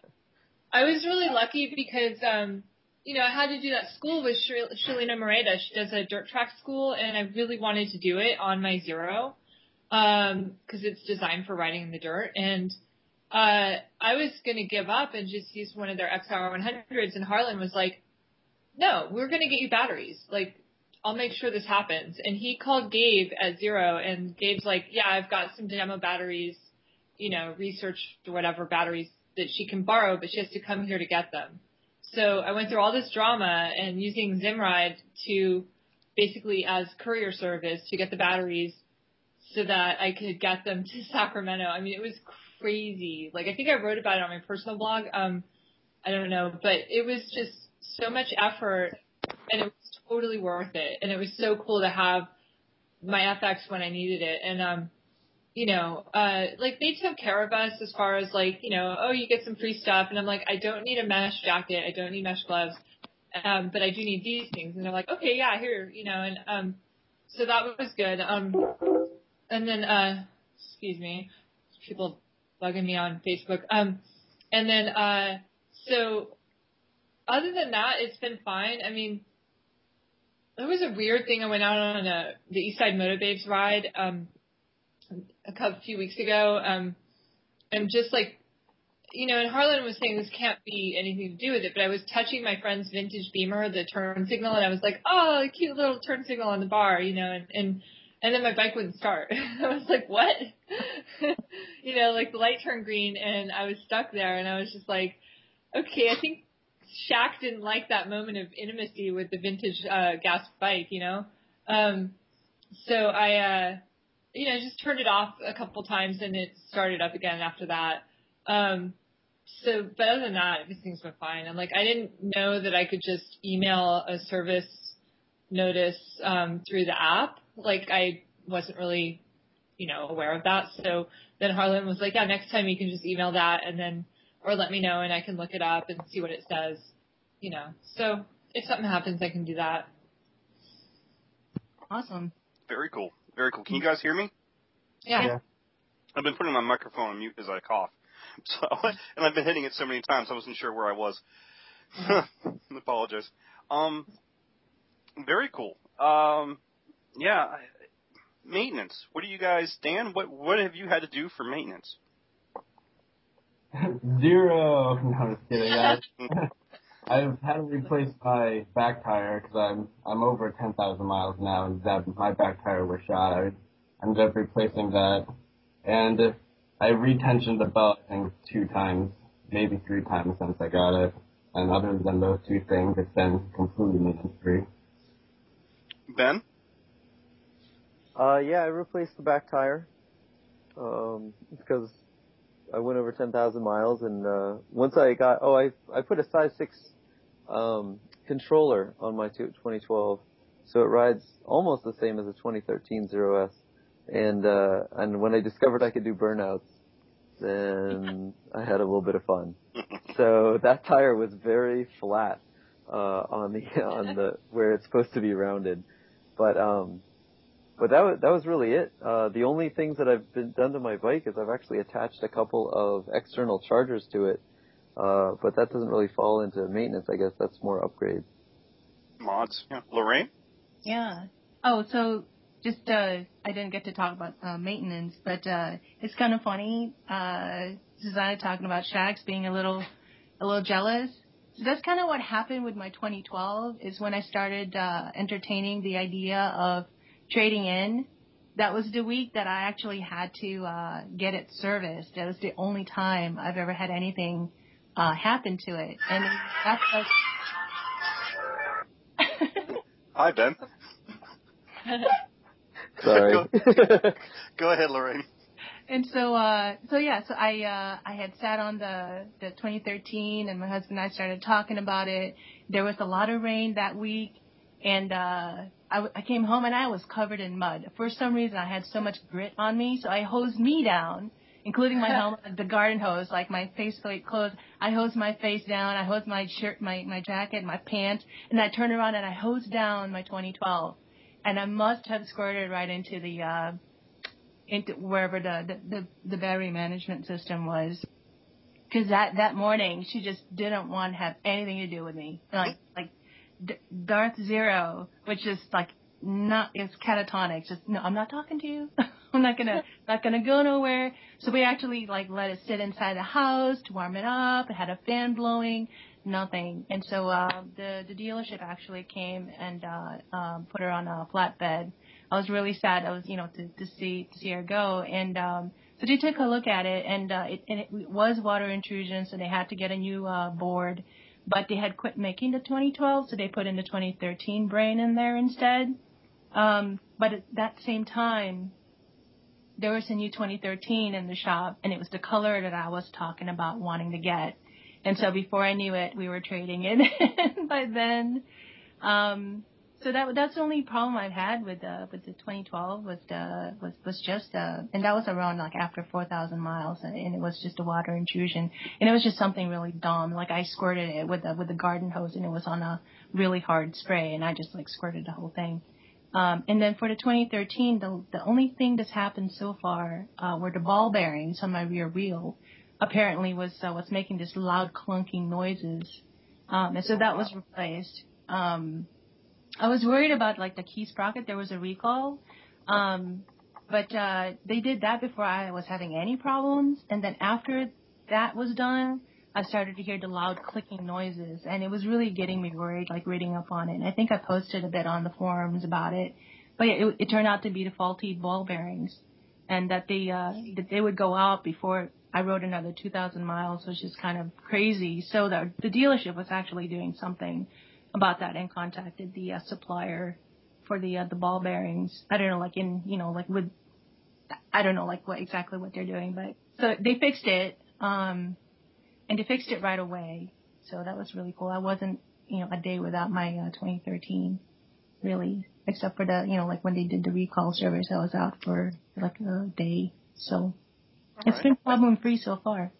I was really lucky because, um, you know, I had to do that school with Shelina Moreda. She does a dirt track school, and I really wanted to do it on my zero because um, it's designed for riding in the dirt. And uh, I was going to give up and just use one of their XR 100s, and Harlan was like, "No, we're going to get you batteries. Like, I'll make sure this happens." And he called Gabe at zero, and Gabe's like, "Yeah, I've got some demo batteries, you know, research whatever batteries that she can borrow, but she has to come here to get them. So I went through all this drama and using Zimride to basically as courier service to get the batteries so that I could get them to Sacramento. I mean, it was crazy. Like I think I wrote about it on my personal blog. Um, I don't know, but it was just so much effort and it was totally worth it. And it was so cool to have my FX when I needed it. And, um, you know, uh, like they took care of us as far as like, you know, oh, you get some free stuff. And I'm like, I don't need a mesh jacket. I don't need mesh gloves. Um, but I do need these things. And they're like, okay, yeah, here, you know, and, um, so that was good. Um, and then, uh, excuse me, people bugging me on Facebook. Um, and then, uh, so other than that, it's been fine. I mean, there was a weird thing. I went out on a, the Eastside Moto Babes ride. Um, a couple few weeks ago. Um, and just like, you know, and Harlan was saying this can't be anything to do with it, but I was touching my friend's vintage Beamer, the turn signal, and I was like, oh, a cute little turn signal on the bar, you know, and and and then my bike wouldn't start. I was like, what? you know, like the light turned green and I was stuck there and I was just like, okay, I think Shaq didn't like that moment of intimacy with the vintage uh gas bike, you know. Um so I uh you know, just turned it off a couple times and it started up again after that. Um so but other than that, everything's been fine. And like I didn't know that I could just email a service notice um through the app. Like I wasn't really, you know, aware of that. So then Harlan was like, Yeah, next time you can just email that and then or let me know and I can look it up and see what it says. You know. So if something happens I can do that. Awesome. Very cool. Very cool. Can you guys hear me? Yeah. Yeah. I've been putting my microphone on mute as I cough. So, and I've been hitting it so many times I wasn't sure where I was. Apologize. Um, very cool. Um, yeah, maintenance. What do you guys, Dan? What what have you had to do for maintenance? Zero. No, I'm just kidding. I, I've had to replace my back tire because I'm I'm over 10,000 miles now, and that my back tire was shot. I ended up replacing that, and I retensioned the belt I think two times, maybe three times since I got it. And other than those two things, it's been completely maintenance free. Ben? Uh, yeah, I replaced the back tire. Um, because I went over 10,000 miles and, uh, once I got, oh, I, I put a size 6, um, controller on my 2012. So it rides almost the same as a 2013 Zero S. And, uh, and when I discovered I could do burnouts, then I had a little bit of fun. So that tire was very flat, uh, on the, on the, where it's supposed to be rounded. But, um, but that was, that was really it. Uh, the only things that I've been done to my bike is I've actually attached a couple of external chargers to it. Uh, but that doesn't really fall into maintenance. I guess that's more upgrade. Mods. Yeah. Lorraine? Yeah. Oh, so just uh, I didn't get to talk about uh, maintenance, but uh, it's kind of funny. Uh, Susanna talking about Shags being a little, a little jealous. So that's kind of what happened with my 2012. Is when I started uh, entertaining the idea of trading in. That was the week that I actually had to uh, get it serviced. That was the only time I've ever had anything uh, happen to it, and that's like. Hi, Ben. Sorry. Go ahead, Lorraine. And so, uh, so yeah, so I, uh, I had sat on the, the 2013 and my husband and I started talking about it. There was a lot of rain that week and, uh, I, w- I came home and I was covered in mud. For some reason I had so much grit on me, so I hosed me down, including my helmet, the garden hose, like my faceplate clothes. I hosed my face down, I hosed my shirt, my, my jacket, my pants, and I turned around and I hosed down my 2012. And I must have squirted right into the, uh, into wherever the, the, the, the battery management system was. Cause that, that morning she just didn't want to have anything to do with me. Like, like D- Darth Zero, which is like not, it's catatonic. Just, no, I'm not talking to you. I'm not gonna, not gonna go nowhere. So we actually like let it sit inside the house to warm it up. It had a fan blowing, nothing. And so, uh, the, the dealership actually came and, uh, um, put her on a flatbed. I was really sad. I was, you know, to, to see to see her go, and um, so they took a look at it, and uh, it, and it was water intrusion, so they had to get a new uh, board. But they had quit making the 2012, so they put in the 2013 brain in there instead. Um, but at that same time, there was a new 2013 in the shop, and it was the color that I was talking about wanting to get. And so before I knew it, we were trading it by then. Um, so that that's the only problem I've had with the with the 2012 was the was was just uh and that was around like after 4,000 miles and it was just a water intrusion and it was just something really dumb like I squirted it with the with the garden hose and it was on a really hard spray and I just like squirted the whole thing. Um, and then for the 2013, the the only thing that's happened so far uh, were the ball bearings on my rear wheel. Apparently was uh, was making this loud clunking noises, um, and so that was replaced. Um, I was worried about like the key sprocket. There was a recall. Um, but, uh, they did that before I was having any problems. And then after that was done, I started to hear the loud clicking noises and it was really getting me worried, like reading up on it. And I think I posted a bit on the forums about it. but it, it turned out to be the faulty ball bearings, and that they uh, that they would go out before I rode another 2,000 miles, which is kind of crazy. So the the dealership was actually doing something about that and contacted the uh, supplier for the uh, the ball bearings. I don't know, like in you know like with I don't know like what exactly what they're doing, but so they fixed it. Um, and they fixed it right away. So that was really cool. I wasn't, you know, a day without my uh, 2013, really, except for the, you know, like when they did the recall service, I was out for like a day. So All it's right. been problem free so far.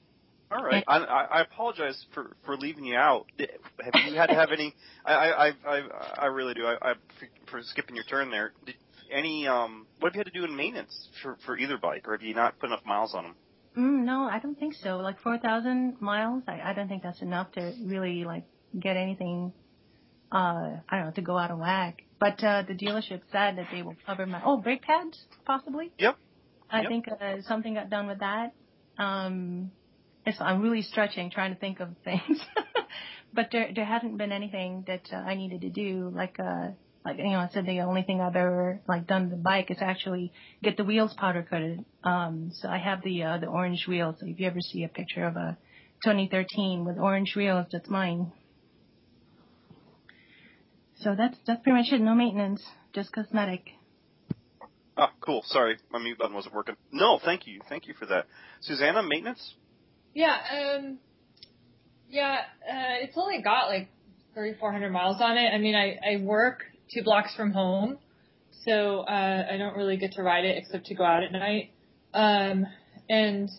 All right. I, I I apologize for for leaving you out. Have you had to have any? I I I I, I really do. I, I for skipping your turn there. Did any um what have you had to do in maintenance for for either bike, or have you not put enough miles on them? Mm, no, I don't think so. Like 4,000 miles, I, I don't think that's enough to really like get anything, uh, I don't know, to go out of whack. But, uh, the dealership said that they will cover my, oh, brake pads, possibly? Yep. I Yep. think uh, something got done with that. Um, it's, I'm really stretching, trying to think of things. but there, there hasn't been anything that uh, I needed to do. Like, uh, like you know, I said the only thing I've ever like done to the bike is actually get the wheels powder coated. Um, so I have the uh, the orange wheels. So if you ever see a picture of a 2013 with orange wheels, that's mine. So that's that's pretty much it. No maintenance, just cosmetic. Ah, cool. Sorry, my mute button wasn't working. No, thank you, thank you for that. Susanna, maintenance. Yeah, um, yeah, uh, it's only got like 3,400 miles on it. I mean, I, I work two blocks from home, so, uh, I don't really get to ride it except to go out at night. Um, and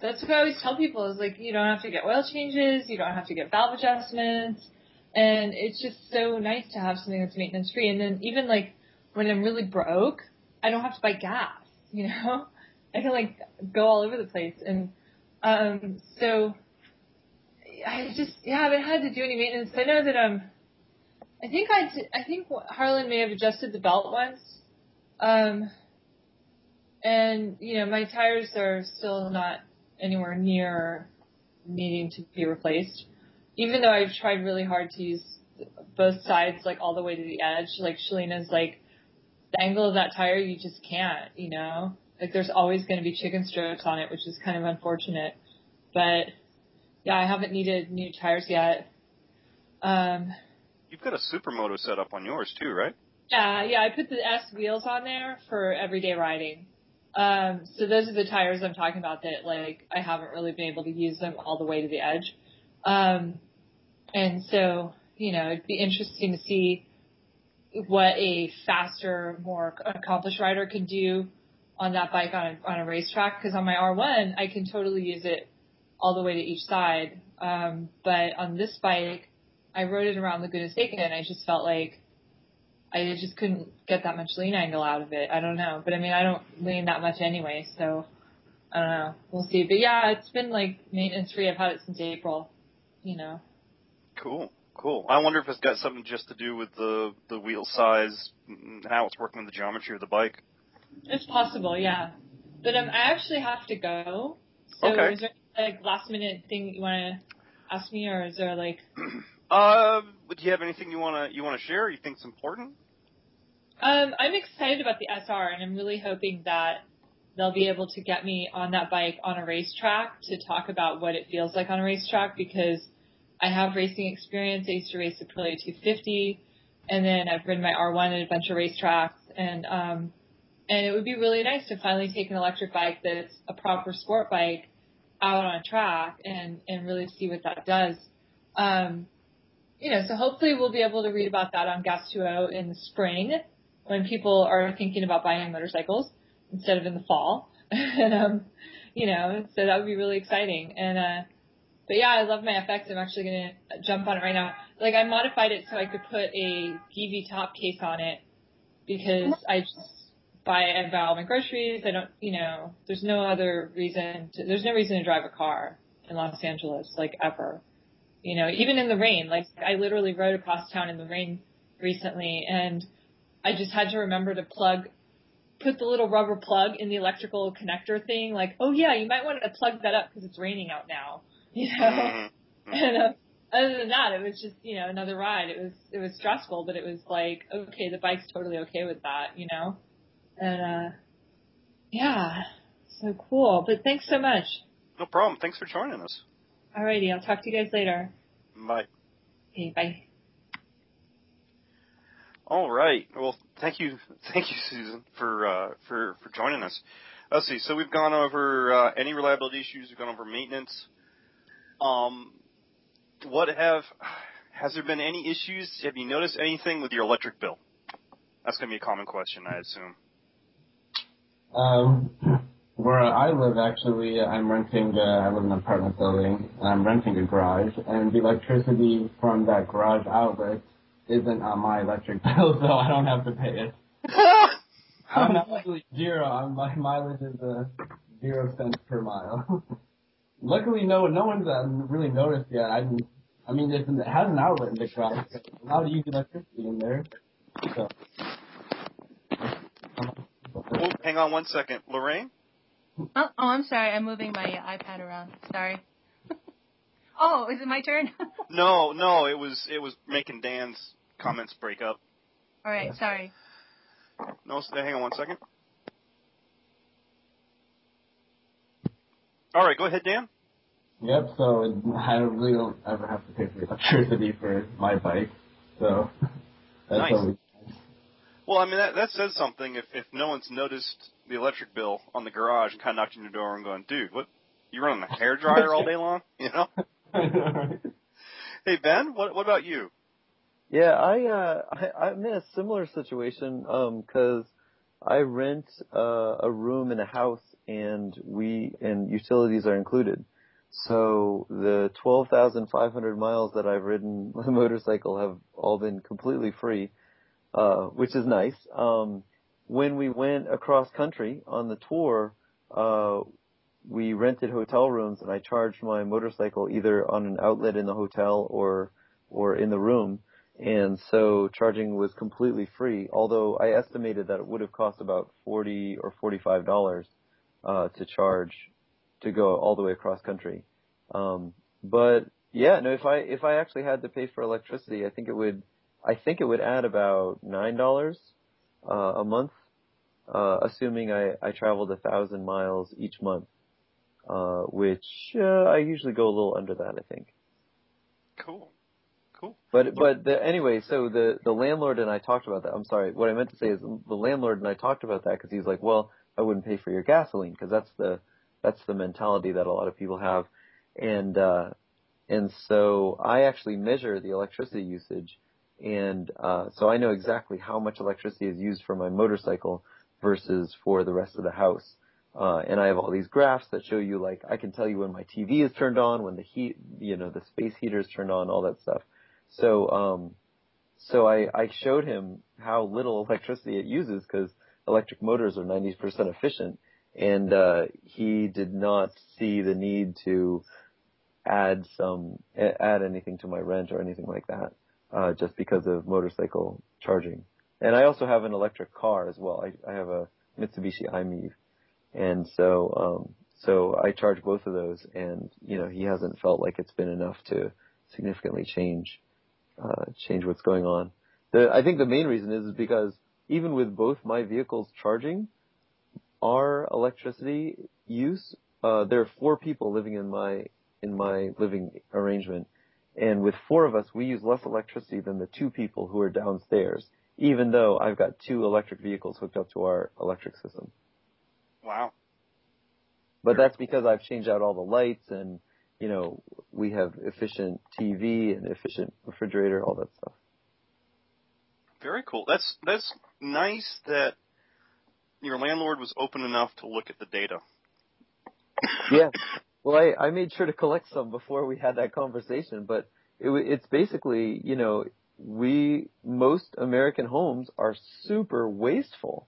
that's what I always tell people is like, you don't have to get oil changes, you don't have to get valve adjustments, and it's just so nice to have something that's maintenance free. And then even like when I'm really broke, I don't have to buy gas, you know? I can like go all over the place and um, so I just yeah, I haven't had to do any maintenance. I know that um, I think I I think Harlan may have adjusted the belt once, um, and you know my tires are still not anywhere near needing to be replaced, even though I've tried really hard to use both sides like all the way to the edge. Like Shelina's like the angle of that tire, you just can't, you know. Like there's always going to be chicken strips on it, which is kind of unfortunate. But yeah, I haven't needed new tires yet. Um, You've got a supermoto set up on yours too, right? yeah, yeah, I put the S wheels on there for everyday riding. Um, so those are the tires I'm talking about that like I haven't really been able to use them all the way to the edge. Um, and so, you know, it'd be interesting to see what a faster, more accomplished rider could do on that bike on a, on a racetrack. Cause on my R1, I can totally use it all the way to each side. Um, but on this bike, I rode it around Laguna Seca and I just felt like I just couldn't get that much lean angle out of it. I don't know. But I mean, I don't lean that much anyway, so I don't know. We'll see. But yeah, it's been like maintenance free. I've had it since April, you know. Cool, cool. I wonder if it's got something just to do with the the wheel size, how it's working with the geometry of the bike. It's possible, yeah. But um, I actually have to go. So Okay. is there like last minute thing you want to ask me, or is there like? Uh, do you have anything you wanna you wanna share? You think's important? Um, I'm excited about the SR, and I'm really hoping that they'll be able to get me on that bike on a racetrack to talk about what it feels like on a racetrack because I have racing experience. I used to race the Aprilia 250, and then I've ridden my R1 at a bunch of racetracks, and um, and it would be really nice to finally take an electric bike that's a proper sport bike out on a track and and really see what that does. Um, you know, so hopefully we'll be able to read about that on Gas 2.0 in the spring when people are thinking about buying motorcycles instead of in the fall. and um, you know, so that would be really exciting. And uh but yeah, I love my FX. I'm actually gonna jump on it right now. Like I modified it so I could put a GIVI top case on it because I just buy and buy all my groceries. I don't, you know, there's no other reason. To, there's no reason to drive a car in Los Angeles, like ever. You know, even in the rain. Like I literally rode across town in the rain recently, and I just had to remember to plug, put the little rubber plug in the electrical connector thing. Like, oh yeah, you might want to plug that up because it's raining out now. You know. Mhm. And uh, other than that, it was just you know another ride. It was it was stressful, but it was like okay, the bike's totally okay with that, you know. And uh, yeah, so cool. But thanks so much. No problem. Thanks for joining us. Alrighty, I'll talk to you guys later. Bye. Okay, bye. All right. Well, thank you, thank you, Susan, for uh, for for joining us. Let's see. So we've gone over uh, any reliability issues. We've gone over maintenance. Um, what have has there been any issues? Have you noticed anything with your electric bill? That's going to be a common question, I assume. Um, where I live, actually, I'm renting. Uh, I live in an apartment building, and I'm renting a garage, and the electricity from that garage outlet isn't on my electric bill, so I don't have to pay it. I'm actually zero. I'm, my mileage is uh, zero cents per mile. Luckily, no no one's uh, really noticed yet. I mean, I mean, it has an outlet in the garage. It's allowed to use electricity in there. So. Oh, hang on one second, Lorraine. Oh, oh, I'm sorry. I'm moving my iPad around. Sorry. oh, is it my turn? No, no, it was it was making Dan's comments break up. All right. Sorry. No, hang on one second. All right, go ahead, Dan. Yep. So I really don't ever have to pay for electricity for my bike. So that's Nice. always Well, I mean that that says something. If if no one's noticed the electric bill on the garage and kind of knocked on your door and going, dude, what you running a hair dryer all day long? You know. Hey Ben, what what about you? Yeah, I uh I, I'm in a similar situation um 'cause I rent uh, a room in a house and we and utilities are included. So the 12,500 miles that I've ridden with a motorcycle have all been completely free, uh, which is nice. Um, when we went across country on the tour, uh, we rented hotel rooms and I charged my motorcycle either on an outlet in the hotel or or in the room. And so charging was completely free, although I estimated that it would have cost about 40 or $45 uh, to charge to go all the way across country. Um, but yeah, no, if I, if I actually had to pay for electricity, I think it would, I think it would add about $9 uh, a month, uh, assuming I, I traveled a thousand miles each month, uh, which, uh, I usually go a little under that, I think. Cool, cool. But but the, anyway, so the the landlord and I talked about that. I'm sorry. What I meant to say is the landlord and I talked about that because he's like, well, I wouldn't pay for your gasoline because that's the that's the mentality that a lot of people have, and uh, and so I actually measure the electricity usage, and uh, so I know exactly how much electricity is used for my motorcycle versus for the rest of the house. Uh, and I have all these graphs that show you like I can tell you when my TV is turned on, when the heat, you know, the space heater is turned on, all that stuff. So, um, so I, I showed him how little electricity it uses because electric motors are 90% efficient, and uh, he did not see the need to add some add anything to my rent or anything like that, uh, just because of motorcycle charging. And I also have an electric car as well. I, I have a Mitsubishi i-MiEV, and so um, so I charge both of those, and you know he hasn't felt like it's been enough to significantly change uh, change what's going on. The, I think the main reason is, is because even with both my vehicles charging, our electricity use, uh, there are four people living in my in my living arrangement, and with four of us, we use less electricity than the two people who are downstairs. Even though I've got two electric vehicles hooked up to our electric system, Wow. but that's because I've changed out all the lights and you know we have efficient TV and efficient refrigerator, all that stuff. Very cool. That's that's nice that your landlord was open enough to look at the data. yeah. Well, I, I made sure to collect some before we had that conversation, but it, it's basically, you know, we, most American homes are super wasteful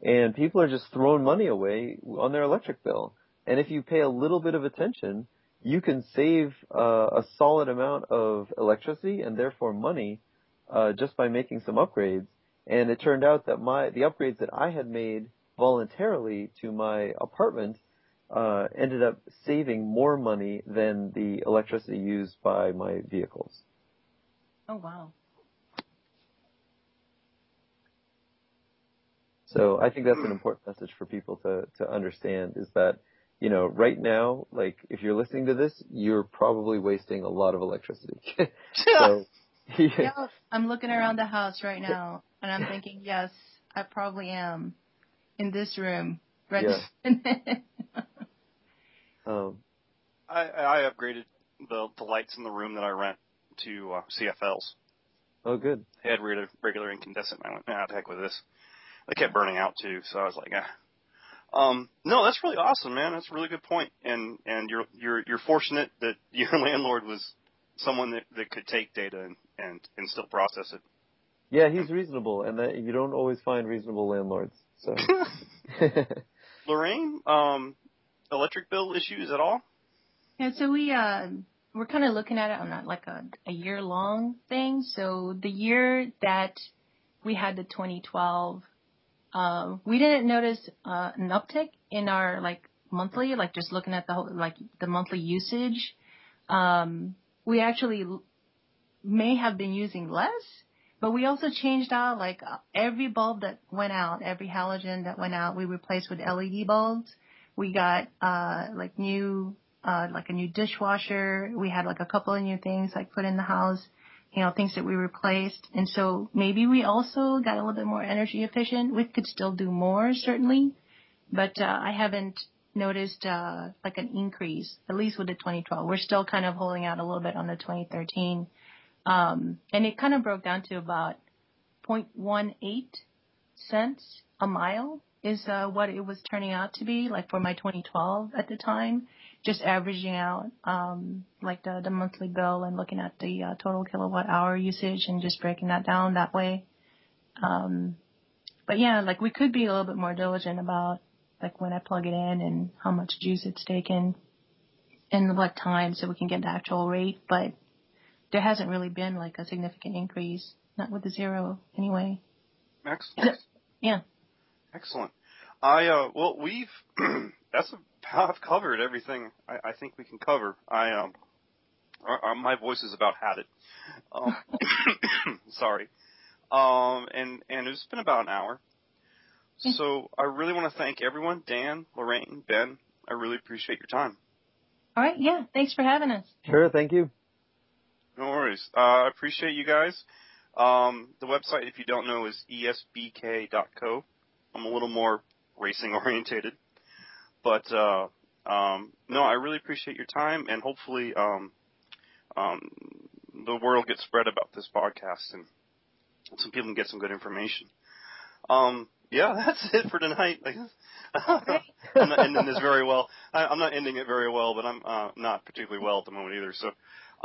and people are just throwing money away on their electric bill. And if you pay a little bit of attention, you can save uh, a solid amount of electricity and therefore money uh, just by making some upgrades. And it turned out that my the upgrades that I had made voluntarily to my apartment uh, ended up saving more money than the electricity used by my vehicles. Oh wow. So I think that's an important message for people to, to understand is that, you know, right now, like if you're listening to this, you're probably wasting a lot of electricity. so yeah, I'm looking around the house right now and I'm thinking, yes, I probably am in this room. Right. Yeah. Um, I, I upgraded the the lights in the room that I rent to uh, CFLs. Oh, good. They had regular, regular incandescent. I went, ah, the heck with this. They kept burning out too, so I was like, ah. Um, no, that's really awesome, man. That's a really good. And and you're you're you're fortunate that your landlord was someone that, that could take data and, and and still process it. Yeah, he's reasonable, and that you don't always find reasonable landlords. So, Lorraine, um, electric bill issues at all? Yeah, so we uh we're kind of looking at it on a, like a a year long thing. So the year that we had the 2012 um, we didn't notice uh, an uptick in our like monthly, like just looking at the whole, like the monthly usage. Um, we actually may have been using less, but we also changed out like every bulb that went out, every halogen that went out, we replaced with LED bulbs. We got uh like new uh like a new dishwasher. We had like a couple of new things like put in the house you know, things that we replaced. And so maybe we also got a little bit more energy efficient. We could still do more, certainly, but uh, I haven't noticed uh, like an increase, at least with the 2012. We're still kind of holding out a little bit on the 2013. Um, and it kind of broke down to about 0.18 cents a mile is uh, what it was turning out to be, like for my 2012 at the time just averaging out um, like the, the monthly bill and looking at the uh, total kilowatt hour usage and just breaking that down that way. Um, but yeah, like we could be a little bit more diligent about like when I plug it in and how much juice it's taken and what time so we can get the actual rate. But there hasn't really been like a significant increase, not with the zero anyway. Excellent. Yeah. Excellent. I uh well we've that's a I've covered everything I, I think we can cover. I um, uh, my voice is about had it. Um, sorry. Um, and and it's been about an hour. So I really want to thank everyone, Dan, Lorraine, Ben. I really appreciate your time. All right, yeah. Thanks for having us. Sure, thank you. No worries. Uh, I appreciate you guys. Um, the website, if you don't know, is esbk.co. I'm a little more racing orientated. But uh, um, no, I really appreciate your time, and hopefully um, um, the world gets spread about this podcast, and some people can get some good information. Um, yeah, that's it for tonight. I'm not ending this very well. I, I'm not ending it very well, but I'm uh, not particularly well at the moment either. So,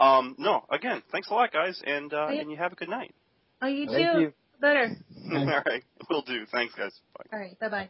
um, no, again, thanks a lot, guys, and uh, and you have a good night. Oh, you Thank too. Better. All right, will do. Thanks, guys. Bye. All right. Bye bye.